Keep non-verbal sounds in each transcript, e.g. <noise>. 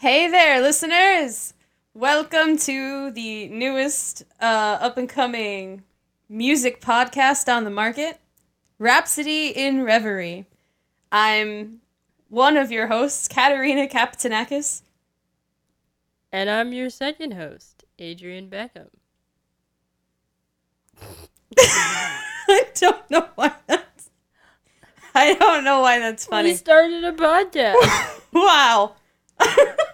Hey there, listeners! Welcome to the newest uh, up and coming music podcast on the market, Rhapsody in Reverie. I'm one of your hosts, Katerina Kapitanakis. And I'm your second host, Adrian Beckham. <laughs> I don't know why that's. I don't know why that's funny. We started a podcast. <laughs> wow. <laughs>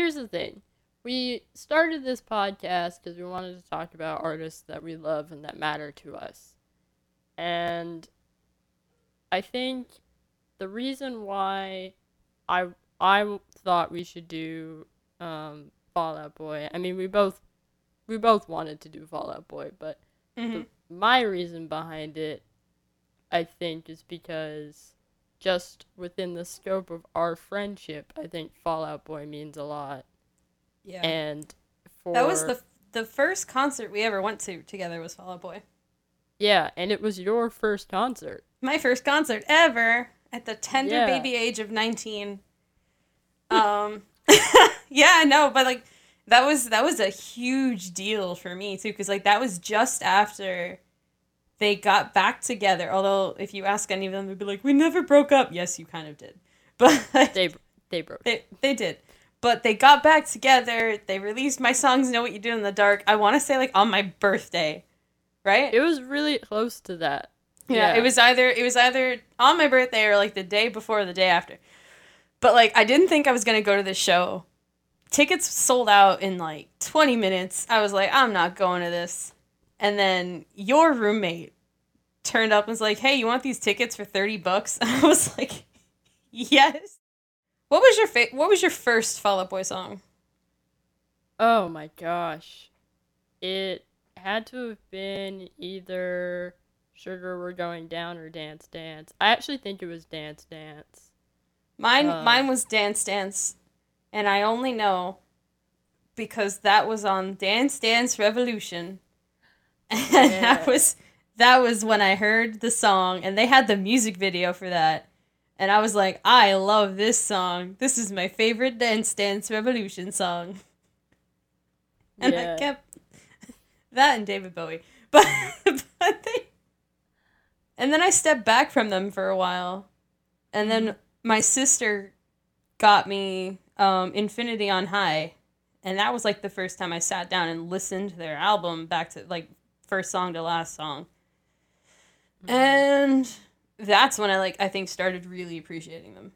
Here's the thing. We started this podcast because we wanted to talk about artists that we love and that matter to us. And I think the reason why I I thought we should do um, Fall Out Boy. I mean, we both we both wanted to do Fall Out Boy, but Mhm. my reason behind it, I think, is because just within the scope of our friendship, I think Fall Out Boy means a lot. Yeah. And for that was the the first concert we ever went to together was Fall Out Boy. yeah, and it was your first concert. My first concert ever at the tender Yeah. baby age of 19. Um <laughs> yeah, no, but like that was that was a huge deal for me too cuz like that was just after they got back together. Although if you ask any of them they'd be like we never broke up. Yes, you kind of did. <laughs> But They they broke. <laughs> They they did. But they got back together. They released my songs Know What You Do in the Dark. I want to say like on my birthday. Right? It was really close to that. yeah, it was either it was either on my birthday or like the day before or the day after. But like I didn't think I was going to go to this show. Tickets sold out in like 20 minutes. I was like, I'm not going to this. And then your roommate turned up and was like, "Hey, you want these tickets for 30 bucks?" <laughs> I was like, "Yes." What was your fa- what was your first Fall Out Boy song? Oh my gosh. It had to have been either Sugar We're Going Down or Dance Dance. I actually think it was Dance Dance. Mine Uh. mine was Dance Dance, and I only know because that was on Dance Dance Revolution, <laughs> and Yeah. that was that was when I heard the song, and they had the music video for that, and I was like, I love this song. This is my favorite Dance Dance Revolution song, <laughs> and I kept <laughs> that and David Bowie, <laughs> but but they, and then I stepped back from them for a while, and then my sister got me um, Infinity on High, and that was like the first time I sat down and listened to their album back to like first song to last song. And that's when I like I think started really appreciating them.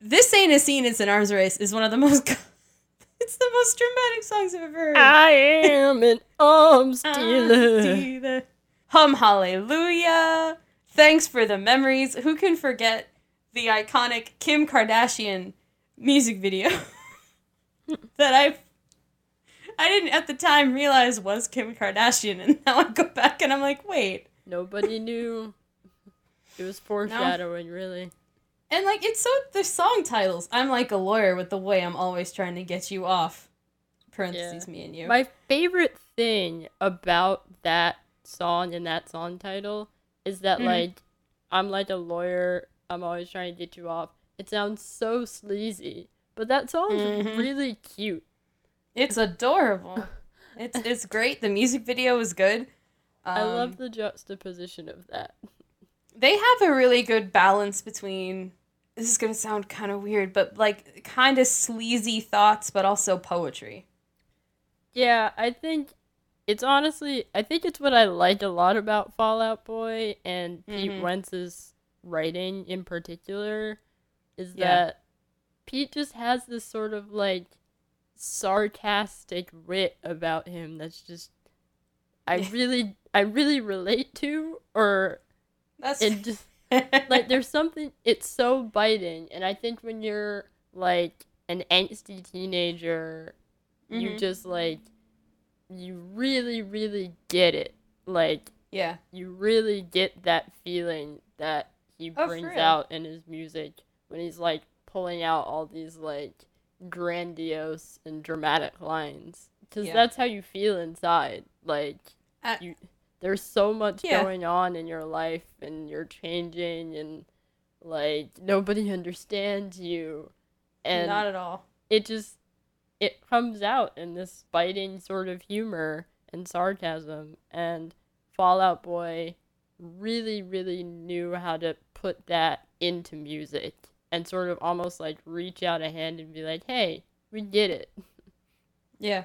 This ain't a scene, it's an arms race is one of the most <laughs> it's the most dramatic songs I've ever heard. I am an arms Ah, dealer. dealer. Hum hallelujah. Thanks for the memories. Who can forget the iconic Kim Kardashian music video <laughs> that I I didn't at the time realize was Kim Kardashian and <laughs> now I go back and I'm like, wait. Nobody knew. It was foreshadowing, really. And like it's so the song titles. I'm like a lawyer with the way I'm always trying to get you off. Parentheses me and you. My favorite thing about that song and that song title is that Mhm. like I'm like a lawyer. I'm always trying to get you off. It sounds so sleazy, but that song's Mhm. really cute. It's adorable. It's it's great. The music video is good. I Um, love the juxtaposition of that. they have a really good balance between this is gonna sound kind of weird, but like kind of sleazy thoughts, but also poetry. Yeah, I think it's honestly I think it's what I like a lot about Fall Out Boy and Pete Mhm. Wentz's writing in particular is Yeah. that Pete just has this sort of like sarcastic wit about him that's just I really I really relate to or That's it just <laughs> like there's something it's so biting and I think when you're like an angsty teenager you Mhm. just like you really really get it like yeah. you really get that feeling that he Oh, brings out in his music when he's like pulling out all these like grandiose and dramatic lines because Yeah. that's how you feel inside like Uh, you there's so much Yeah. going on in your life and you're changing and like nobody <laughs> understands you and Not at all. it just it comes out in this biting sort of humor and sarcasm and fall out boy really really knew how to put that into music and sort of almost like reach out a hand and be like hey we did it <laughs> Yeah.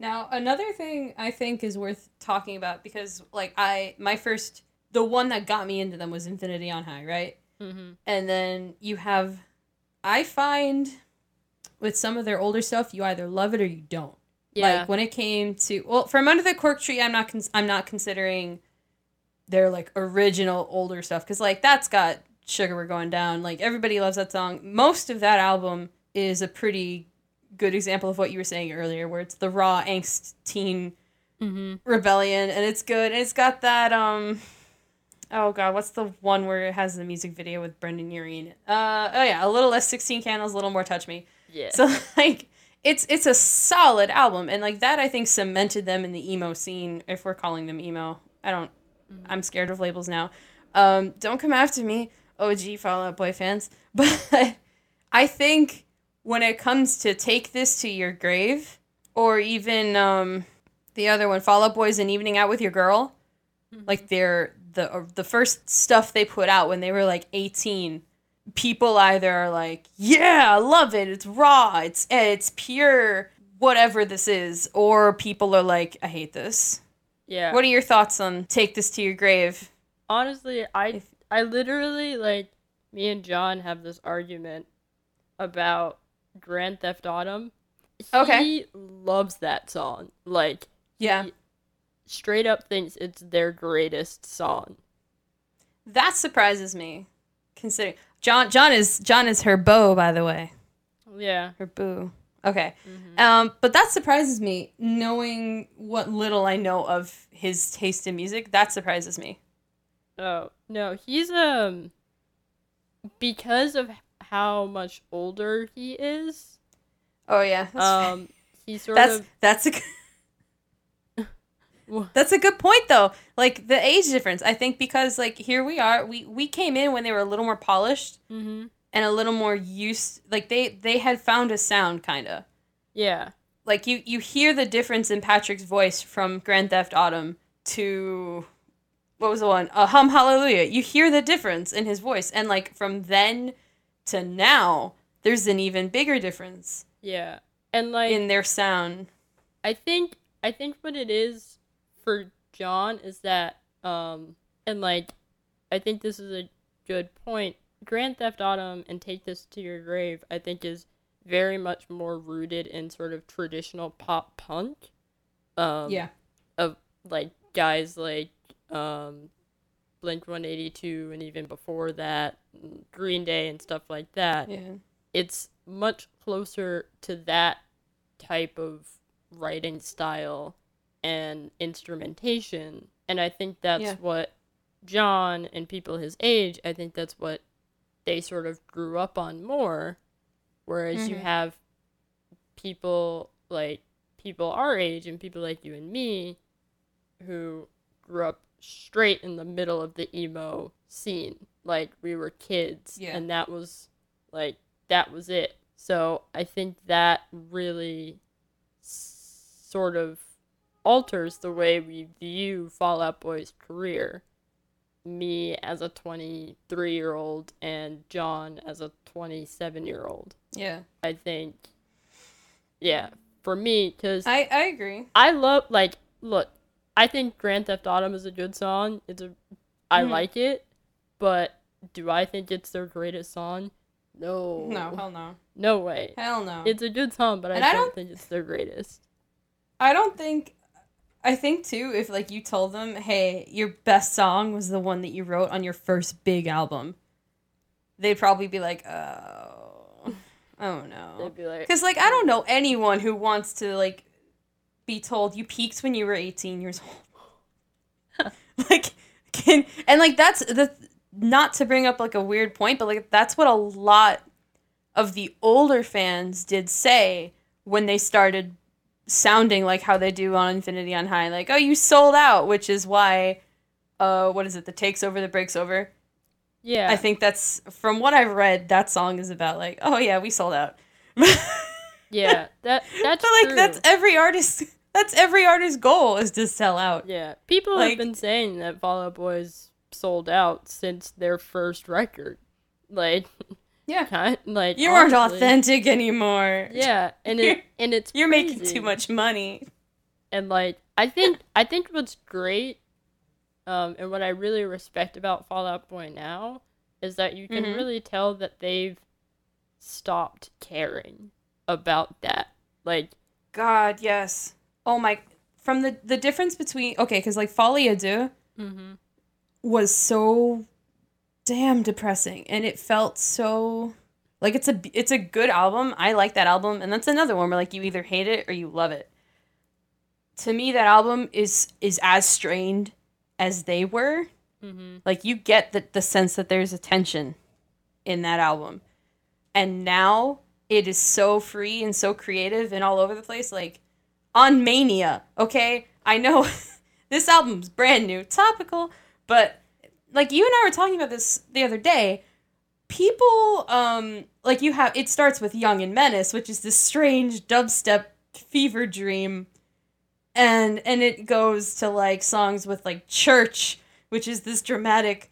Now, another thing I think is worth talking about because, like, I, my first, the one that got me into them was Infinity on High, right? mm-hmm. And then you have, I find with some of their older stuff, you either love it or you don't. yeah Like when it came to well, from under the cork tree, I'm not cons- I'm not considering their like original older stuff because like that's got sugar we're going down. Like everybody loves that song. Most of that album is a pretty good example of what you were saying earlier, where it's the raw angst teen mm-hmm. rebellion, and it's good. And it's got that um. Oh god, what's the one where it has the music video with Brendon Urie? Uh oh yeah, a little less sixteen candles, a little more touch me. yeah So <laughs> like it's it's a solid album and like that I think cemented them in the emo scene if we're calling them emo. I don't I'm scared of labels now. Um don't come after me, OG Fall Out Boy fans. <laughs> But I think when it comes to take this to your grave or even um the other one Fall Out Boys an evening out with your girl, like they're the uh, the first stuff they put out when they were like 18 people either are like, "Yeah, I love it. It's raw. It's it's pure whatever this is," or people are like, "I hate this." yeah What are your thoughts on "Take This to Your Grave"? honestly i If- i literally like me and john have this argument about grand theft autumn Okay. he loves that song like Yeah, he straight up thinks it's their greatest song that surprises me. Considering John John is John is her beau, by the way, yeah her boo. Okay, Mhm. um, but that surprises me, knowing what little I know of his taste in music. That surprises me. oh no he's um because of how much older he is Oh yeah, that's um he sort that's of that's a <laughs> that's a good point though. Like the age difference, I think because like here we are, we we came in when they were a little more polished mm-hmm. and a little more used. Like they they had found a sound kind of. yeah Like you you hear the difference in Patrick's voice from Grand Theft Autumn to what was the one? Uh, Hum Hallelujah. You hear the difference in his voice, and like from then to now, there's an even bigger difference yeah and like in their sound. I think I think what it is for John is that um and like I think this is a good point. Grand Theft Autumn and Take This to Your Grave I think is very much more rooted in sort of traditional pop punk. Um yeah. of like guys like um Blink 182 and even before that Green Day and stuff like that Yeah. it's much closer to that type of writing style and instrumentation and i think that's Yeah. what john and people his age i think that's what they sort of grew up on more whereas you Mhm. have people like people our age and people like you and me who grew up straight in the middle of the emo scene like we were kids Yeah. and that was like that was it so i think that really s- sort of alters the way we view fall out boy's career me as a 23 year old and john as a 27 year old Yeah. i think yeah for me because I I agree. I love like look, I think Grand Theft Autumn is a good song. It's a I Mhm. like it, but do I think it's their greatest song? No. No, hell no. No way. Hell no. It's a good song, but I I don't, don't- think it's their greatest. I don't think. I think too, if like you told them, hey, your best song was the one that you wrote on your first big album, they'd probably be like, oh, <laughs> oh no. They'd be like, Because like I don't know anyone who wants to like be told you peaked when you were 18 years old. <laughs> like can and like that's the not to bring up like a weird point, but like that's what a lot of the older fans did say when they started sounding like how they do on Infinity on High, like, oh you sold out, which is why uh what is it, the takes over the breaks over? yeah. I think that's from what I've read, that song is about like, oh yeah, we sold out. <laughs> yeah. That that's But like true. that's every artist that's every artist's goal is to sell out. Yeah, people Like- have been saying that Fall Out Boys sold out since their first record. Like, <laughs> Yeah. kind like You aren't authentic anymore. Yeah, and it <laughs> and it's You're making too much money. And like, I think I think what's great, um, and what I really respect about Fall Out Boy now is that you can Mhm. really tell that they've stopped caring about that. Like, God, yes. Oh my from the the difference between okay, cuz like à Deux mm-hmm. was so damn depressing and it felt so like it's a it's a good album. I like that album and that's another one where like you either hate it or you love it. To me that album is is as strained as they were. Mm-hmm. Like you get the the sense that there's a tension in that album. And now it is so free and so creative and all over the place like on Mania, okay? I know <laughs> this album's brand new, topical, but like you and I were talking about this the other day. People um like you have it starts with Young and Menace, which is this strange dubstep fever dream. And and it goes to like songs with like Church, which is this dramatic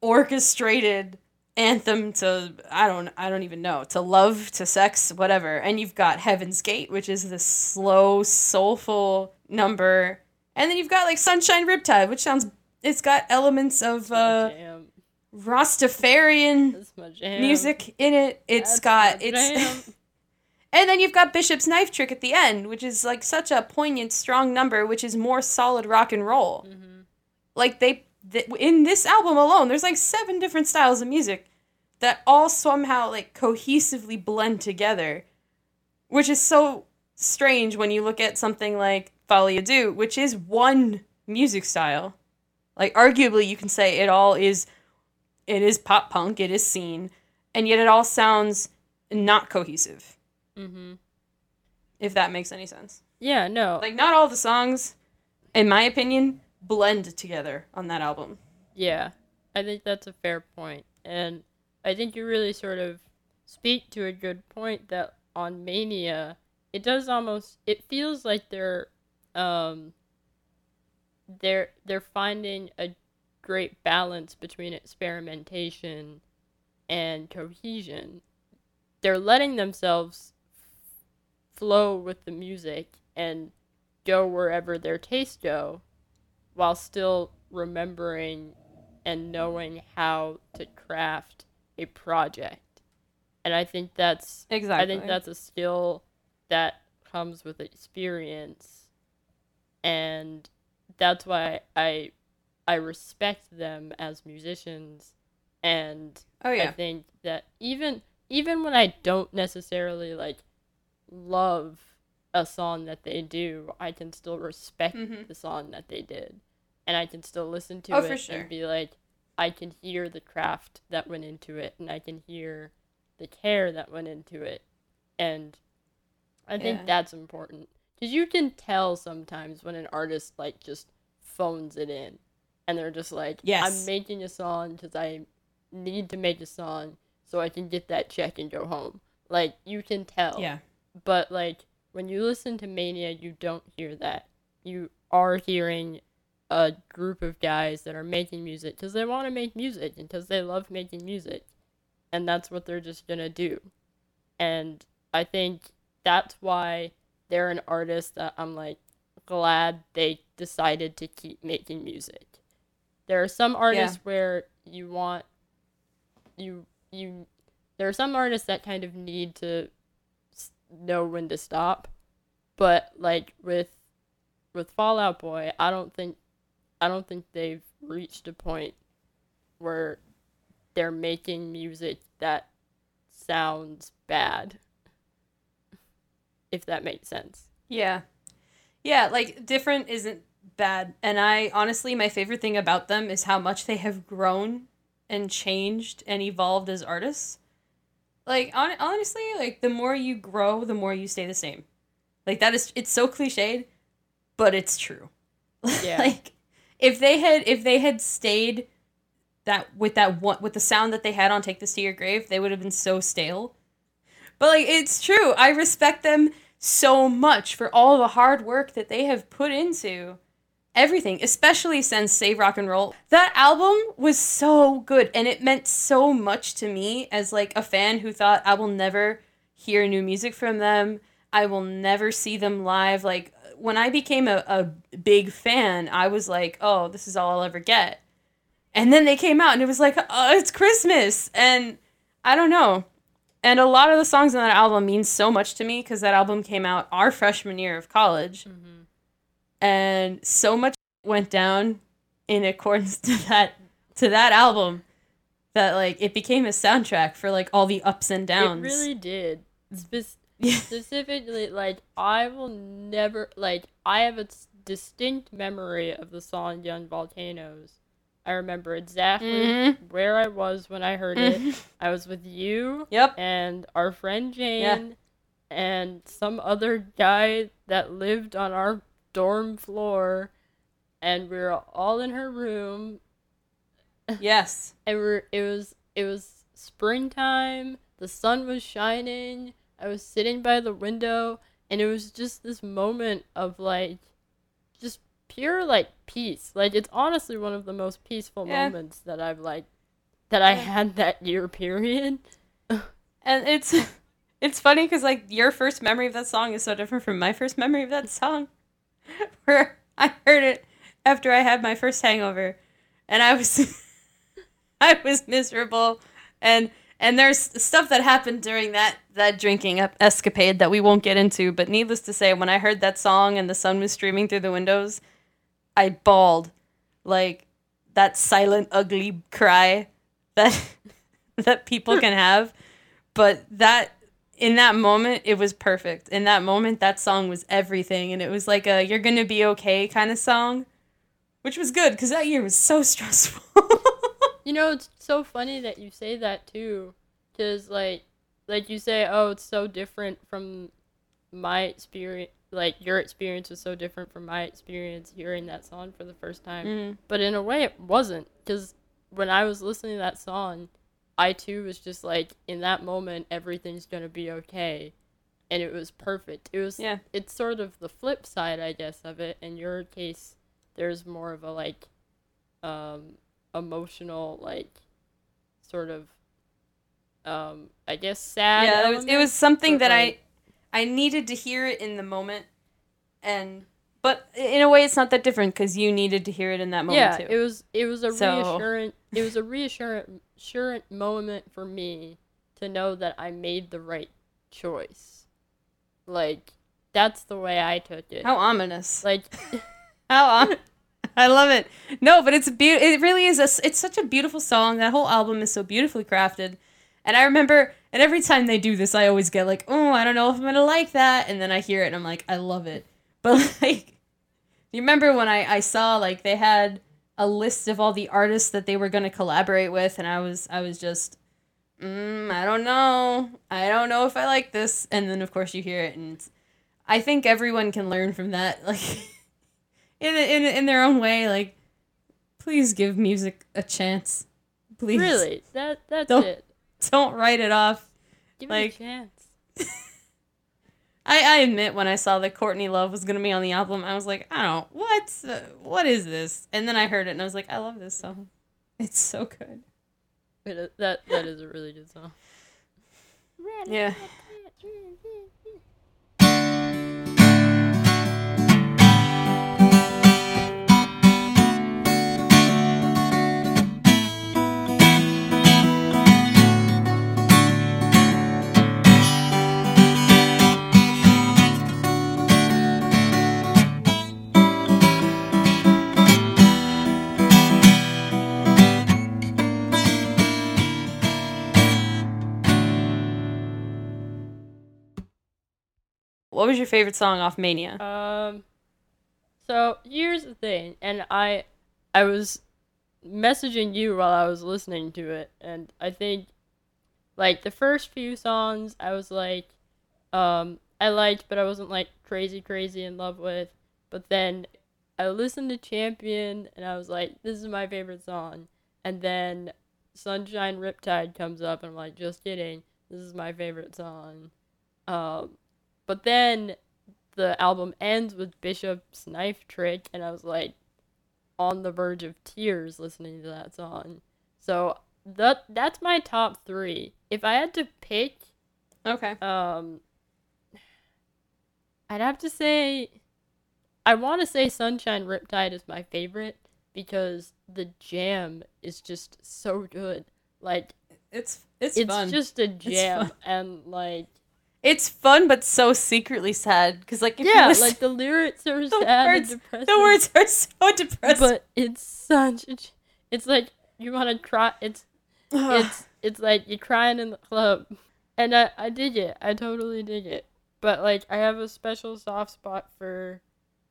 orchestrated anthem to I don't I don't even know to love to sex whatever and you've got Heaven's Gate which is this slow soulful number and then you've got like Sunshine Riptide which sounds it's got elements of uh jam. Rastafarian That's my jam. music in it It's That's got it's <laughs> and then you've got Bishop's Knife Trick at the end which is like such a poignant strong number which is more solid rock and roll Mhm. like they th- in this album alone there's like seven different styles of music that all somehow like cohesively blend together which is so strange when you look at something like à Deux which is one music style like arguably you can say it all is it is pop punk it is scene and yet it all sounds not cohesive Mhm. if that makes any sense Yeah, no. like not all the songs in my opinion blend together on that album Yeah, I think that's a fair point, and I think you really sort of speak to a good point that on Mania, it does almost it feels like they're um they're they're finding a great balance between experimentation and cohesion. They're letting themselves flow with the music and go wherever their tastes go while still remembering and knowing how to craft a project. And I think that's exactly I think that's a skill that comes with experience. And that's why I I respect them as musicians. And oh I think that even even when I don't necessarily like love a song that they do, I can still respect Mhm. the song that they did, and I can still listen to Oh, it sure. and be like, I can hear the craft that went into it, and I can hear the care that went into it, and I think Yeah. that's important because you can tell sometimes when an artist like just phones it in, and they're just like, Yes. I'm making a song because I need to make a song so I can get that check and go home. Like you can tell. yeah But like when you listen to Mania, you don't hear that. You are hearing a group of guys that are making music because they want to make music and because they love making music, and that's what they're just gonna do. And I think that's why they're an artist that I'm like glad they decided to keep making music. There are some artists where you want you you there are some artists that kind of need to know when to stop, but like with with Fall Out Boy, I don't think I don't think they've reached a point where they're making music that sounds bad. If that makes sense. Yeah. Yeah, like different isn't bad. And I honestly my favorite thing about them is how much they have grown and changed and evolved as artists. Like on, honestly, like the more you grow, the more you stay the same. Like that is it's so cliched, but it's true. <laughs> Yeah. like if they had if they had stayed that with that one with the sound that they had on Take This to Your Grave, they would have been so stale. But like it's true. I respect them so much for all the hard work that they have put into everything, especially since Save Rock and Roll. That album was so good and it meant so much to me as like a fan who thought I will never hear new music from them. I will never see them live. Like when I became a, a big fan, I was like, oh, this is all I'll ever get. And then they came out and it was like, oh, it's Christmas. And I don't know. And a lot of the songs on that album mean so much to me because that album came out our freshman year of college. Mm-hmm. And so much went down in accordance <laughs> to that to that album that like it became a soundtrack for like all the ups and downs. It really did. Spec- Yeah. <laughs> specifically, like I will never like I have a distinct memory of the song "Young Volcanoes." I remember exactly Mhm. where I was when I heard it. I was with you Yep. and our friend Jane and some other guy that lived on our dorm floor, and we were all in her room <laughs> Yes. and we're, it was it was springtime the sun was shining i was sitting by the window and it was just this moment of like just pure like peace like it's honestly one of the most peaceful Yeah. moments that i've like that i had that year period And it's <laughs> it's funny because like your first memory of that song is so different from my first memory of that song. <laughs> Where I heard it after I had my first hangover, and I was <laughs> I was miserable, and and there's stuff that happened during that that drinking escapade that we won't get into. But needless to say, when I heard that song and the sun was streaming through the windows, I bawled. Like that silent ugly cry that <laughs> that people can have. But that in that moment it was perfect. In that moment that song was everything. And it was like a you're gonna be okay kind of song which was good because that year was so <laughs> stressful you know it's so funny that you say that too because like like you say oh it's so different from my experience like your experience was so different from my experience hearing that song for the first time Mm. but in a way it wasn't because when i was listening to that song i too was just like in that moment everything's gonna be okay and it was perfect it was Yeah. it's sort of the flip side i guess of it in your case there's more of a like um emotional like sort of um i guess sad yeah it was, it was something that like- i i needed to hear it in the moment and but in a way it's not that different because you needed to hear it in that moment yeah, too it was it was a So- reassurance it was a reassurance moment for me to know that I made the right choice. Like that's the way I took it. how ominous like <laughs> How on? <laughs> I love it. No, but it's be- It really is. A, it's such a beautiful song. That whole album is so beautifully crafted. And I remember, and every time they do this, I always get like, oh, I don't know if I'm gonna like that. And then I hear it, and I'm like, I love it. <laughs> But like, you remember when I I saw like they had a list of all the artists that they were gonna collaborate with, and I was I was just. Mm, I don't know. I don't know if I like this. And then, of course, you hear it, and I think everyone can learn from that. <laughs> Like, in in in their own way. Like, please give music a chance. Please, really, that that's Don't- it. don't write it off. Give like- me a chance. <laughs> I, I admit when I saw that Courtney Love was gonna be on the album, I was like, I don't what uh, what is this? And then I heard it and I was like, I love this song. It's so good. It is- that that is a really good song. <laughs> Yeah. What was your favorite song off Mania? Um, so here's the thing, and I, I was messaging you while I was listening to it, and I think, like the first few songs, I was like, um, I liked, but I wasn't like crazy, crazy in love with. But then I listened to Champion, and I was like, this is my favorite song. And then Sunshine Riptide comes up, and I'm like, just kidding, this is my favorite song. Um, but then the album ends with Bishop's knife trick, and I was like on the verge of tears listening to that song. So that that's my top three. If I had to pick, Okay. um, I'd have to say, I want to say Sunshine Riptide is my favorite because the jam is just so good. Like It's it's, it's fun. just a jam, and like it's fun, but so secretly sad. Cause like if you yeah, listen- like the lyrics are <laughs> The sad words- and depressing. the words are so depressing. but it's such. It's like you want to cry. It's it's it's like you're crying in the club, and I I dig it. I totally dig it. But like I have a special soft spot for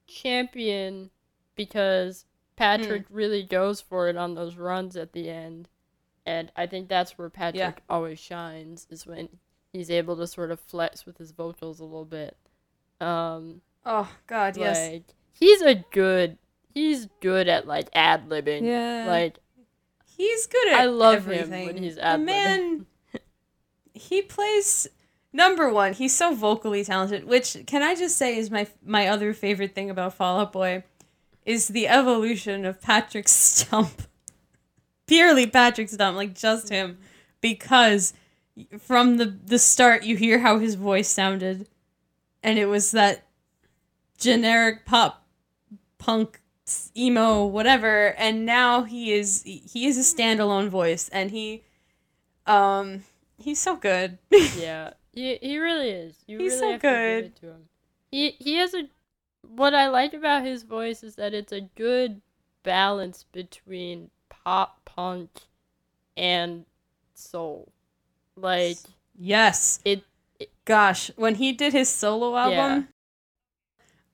Champion because Patrick hmm. really goes for it on those runs at the end, and I think that's where Patrick always shines is when he's able to sort of flex with his vocals a little bit. Um, oh God, yes. like he's a good he's good at like ad libbing. yeah. Like he's good at I love everything. him when he's the ad-libbing. man. he plays number one. He's so vocally talented. Which can I just say is my my other favorite thing about Fall Out Boy, is the evolution of Patrick stump. <laughs> Purely Patrick stump, like just him, because from the the start you hear how his voice sounded, and it was that generic pop punk emo whatever and now he is he is a standalone voice and he um he's so good <laughs> yeah, he he really is. You He's really so good. to him. He he has a what I like about his voice is that it's a good balance between pop punk and soul. Like yes. it gosh when he did his solo album?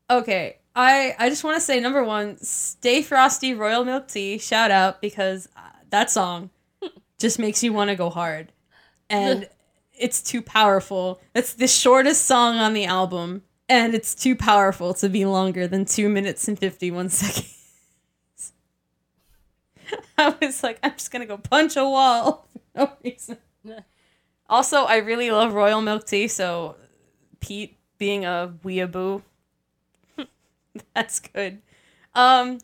Okay i i just want to say number one stay frosty royal milk tea shout out because uh, that song <laughs> just makes you want to go hard. And <laughs> it's too powerful. It's the shortest song on the album and it's too powerful to be longer than two minutes and 51 <laughs> seconds. I was like i'm just gonna go punch a wall for no reason also, I really love royal milk tea, so Pete being a weeaboo, <laughs> that's good. Um,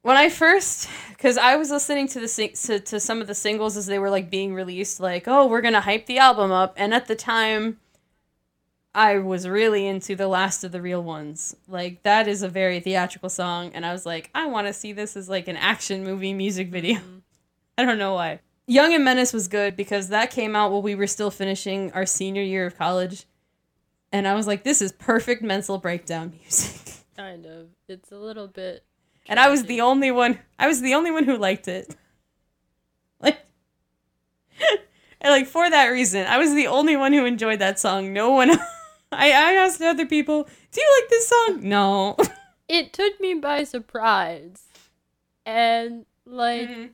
when I first, because I was listening to the sing- to, to some of the singles as they were like being released, like oh we're gonna hype the album up, and at the time, I was really into the last of the real ones. Like that is a very theatrical song, and I was like I want to see this as like an action movie music video. <laughs> I don't know why. Young and Menace was good because that came out while we were still finishing our senior year of college. And I was like, this is perfect mental breakdown music. <laughs> kind of it's a little bit And I was the only one I was the only one who liked it. Like <laughs> and like for that reason, I was the only one who enjoyed that song. No one <laughs> I, I asked other people, do you like this song? No. it took me by surprise and like Mm-hmm.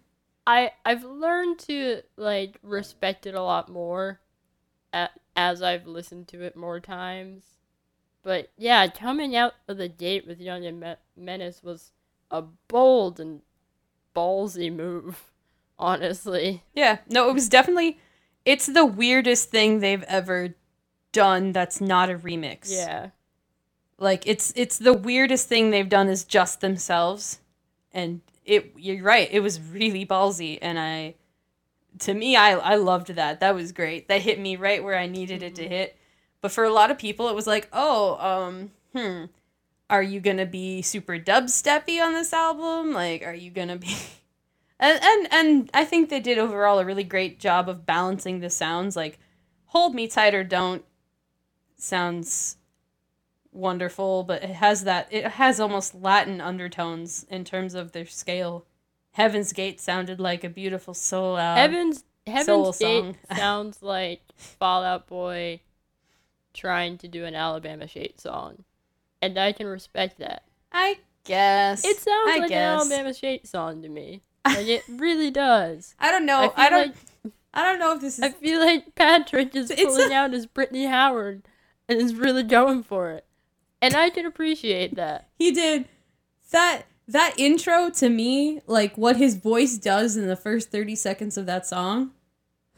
I i've learned to like respect it a lot more at, as i've listened to it more times but yeah coming out of the gate with young and Me- menace was a bold and ballsy move <laughs> honestly Yeah, no, it was definitely it's the weirdest thing they've ever done that's not a remix. yeah Like it's it's the weirdest thing they've done is just themselves. And it you're right, it was really ballsy and I to me I I loved that. That was great. That hit me right where I needed it to hit. But for a lot of people it was like, "Oh, um hmm, are you going to be super dubsteppy on this album? Like are you going to be <laughs> and, and and I think they did overall a really great job of balancing the sounds. Like "Hold Me Tight or Don't" sounds wonderful, but it has that it has almost Latin undertones in terms of their scale. Heaven's Gate sounded like a beautiful soul out. heaven's heaven's gate song. <laughs> sounds like fall out boy trying to do an Alabama Shake song, and I can respect that. I guess It sounds I like guess. an Alabama Shake song to me. <laughs> Like it really does. I don't know. I I, don't. like I don't know if this is. I feel like Patrick is <laughs> pulling a- out his Brittany Howard and is really going for it, and I can appreciate that. he did that. That intro to me, like what his voice does in the first thirty seconds of that song,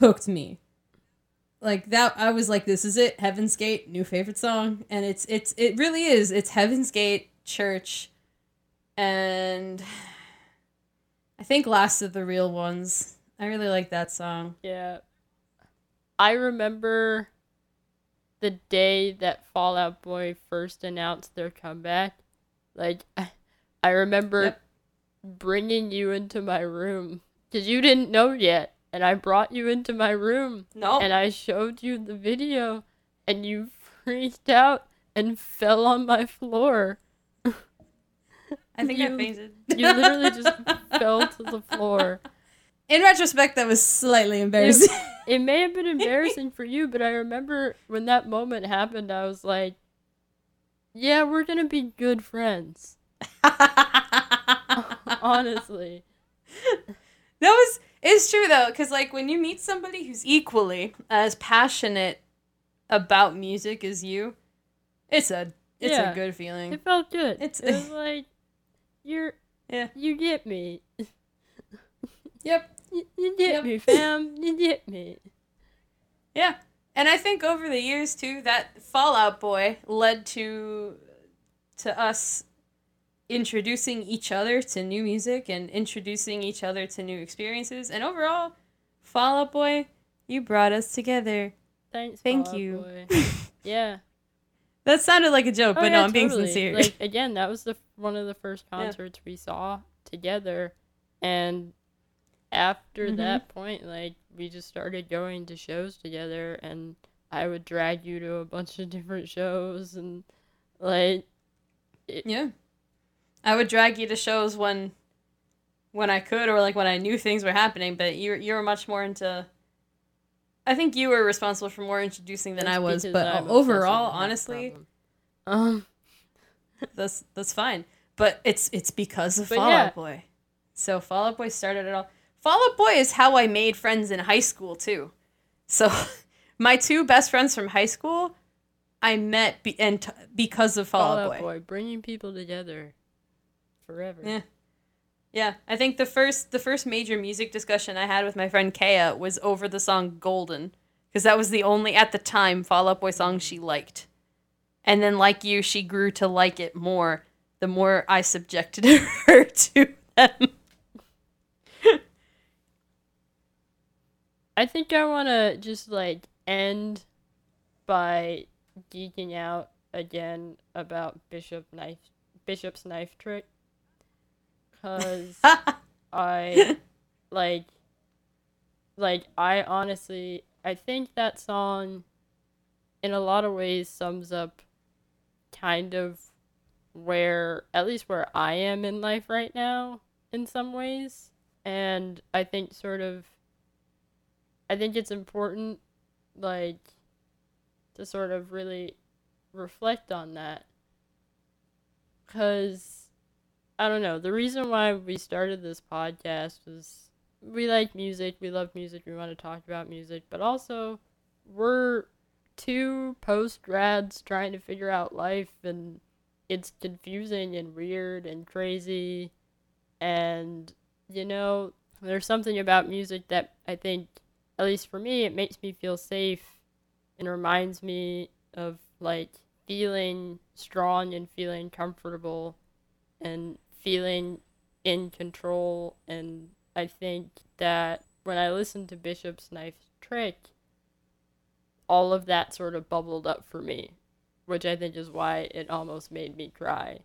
hooked me. Like that, I was like, "This is it, Heaven's Gate, new favorite song," and it's it's it really is. It's Heaven's Gate Church, and I think Last of the Real Ones. I really like that song. Yeah. I remember the day that Fall Out Boy first announced their comeback. Like, I, I remember Yep. bringing you into my room because you didn't know yet. And I brought you into my room No, and I showed you the video and you freaked out and fell on my floor. I think I you- fainted. You literally just <laughs> fell to the floor. In retrospect, that was slightly embarrassing. <laughs> It may have been embarrassing for you, but I remember when that moment happened, I was like, yeah, we're going to be good friends. <laughs> Honestly. That was it's true though, because like when you meet somebody who's equally as passionate about music as you, it's a it's Yeah. a good feeling. It felt good. It's- it was <laughs> like, you're, Yeah. you get me. Yep. You, you get Yep. me, <laughs> fam. You get me. Yeah. And I think over the years too, that Fall Out Boy led to to us introducing each other to new music and introducing each other to new experiences. And overall, Fall Out Boy, you brought us together. Thanks, Thank you. Boy. <laughs> Yeah. That sounded like a joke, Oh, but yeah, no, I'm being sincere. Like <laughs> again, that was the one of the first Yeah. concerts we saw together, and after Mhm. that point, like we just started going to shows together, and I would drag you to a bunch of different shows, and like Yeah. I would drag you to shows when when I could or like when I knew things were happening, but you you were much more into I think you were responsible for more introducing than that's I was, but I'm overall, and have a honestly, um, that's that's fine. But it's it's because of But Fall yeah. Out Boy. So Fall Out Boy started it all. Fall Out Boy is how I made friends in high school too. So <laughs> my two best friends from high school I met be- and t- because of Fall, Fall Out Boy. Boy, bringing people together forever. Yeah. Yeah, I think the first the first major music discussion I had with my friend Kaya was over the song Golden because that was the only at the time Fall Out Boy song she liked. And then like you, she grew to like it more the more I subjected <laughs> her to them. I think I want to just like end by geeking out again about Bishop knife Bishop's knife trick. <laughs> Cuz I like like I honestly I think that song in a lot of ways sums up kind of where at least where I am in life right now in some ways. And I think sort of I think it's important like to sort of really reflect on that. Cuz I don't know the reason why we started this podcast was we like music we love music we want to talk about music but also we're two post grads trying to figure out life and it's confusing and weird and crazy. And you know there's something about music that I think at least for me it makes me feel safe and reminds me of like feeling strong and feeling comfortable and feeling in control. And I think that when I listened to Bishop's Knife Trick all of that sort of bubbled up for me which I think is why it almost made me cry.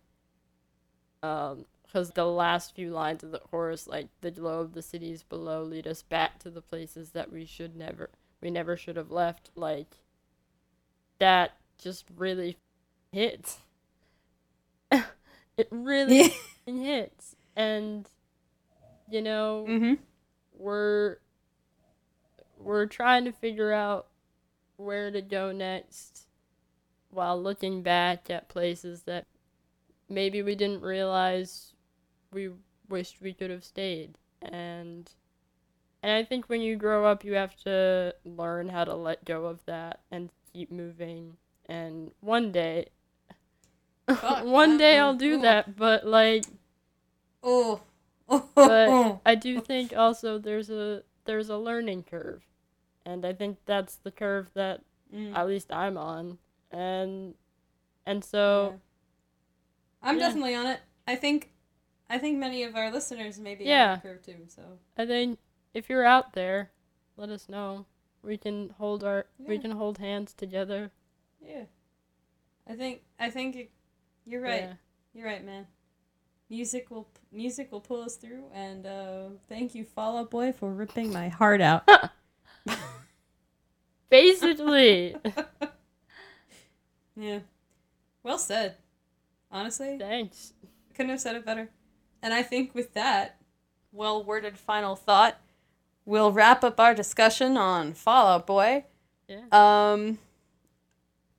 Um because the last few lines of the chorus like the glow of the cities below lead us back to the places that we should never we never should have left like that just really hits. <laughs> It really hits. And you know mm-hmm. we're we're trying to figure out where to go next while looking back at places that maybe we didn't realize we wished we could have stayed. And and I think when you grow up you have to learn how to let go of that and keep moving. And one day Fuck, <laughs> one day I'll do ooh. that, but like Oh. but <laughs> I do think also there's a there's a learning curve. And I think that's the curve that Mm, at least I'm on. And and so yeah. I'm yeah. definitely on it. I think I think many of our listeners may be Yeah. on the curve too, so I think if you're out there, let us know. We can hold our we can hold hands together. yeah. I think I think it, you're right. Yeah. You're right, man. Music will music will pull us through, and uh, thank you, Fall Out Boy, for ripping my heart out. <laughs> <laughs> Basically. <laughs> yeah, well said. Honestly, Thanks. couldn't have said it better. And I think with that well worded final thought, we'll wrap up our discussion on Fall Out Boy. Yeah. Um,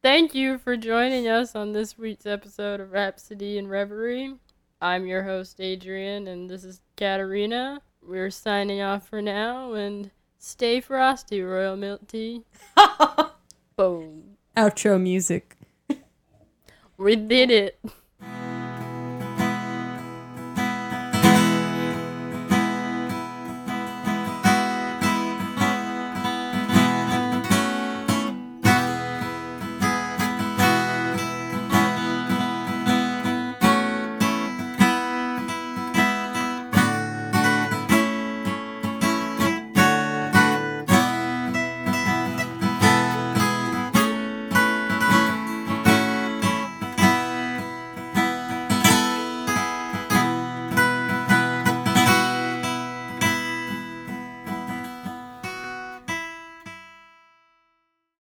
Thank you for joining us on this week's episode of Rhapsody and Reverie. I'm your host Adrian and this is Katarina. We're signing off for now and stay frosty, Royal Milk Tea. <laughs> Boom. outro music. We did it.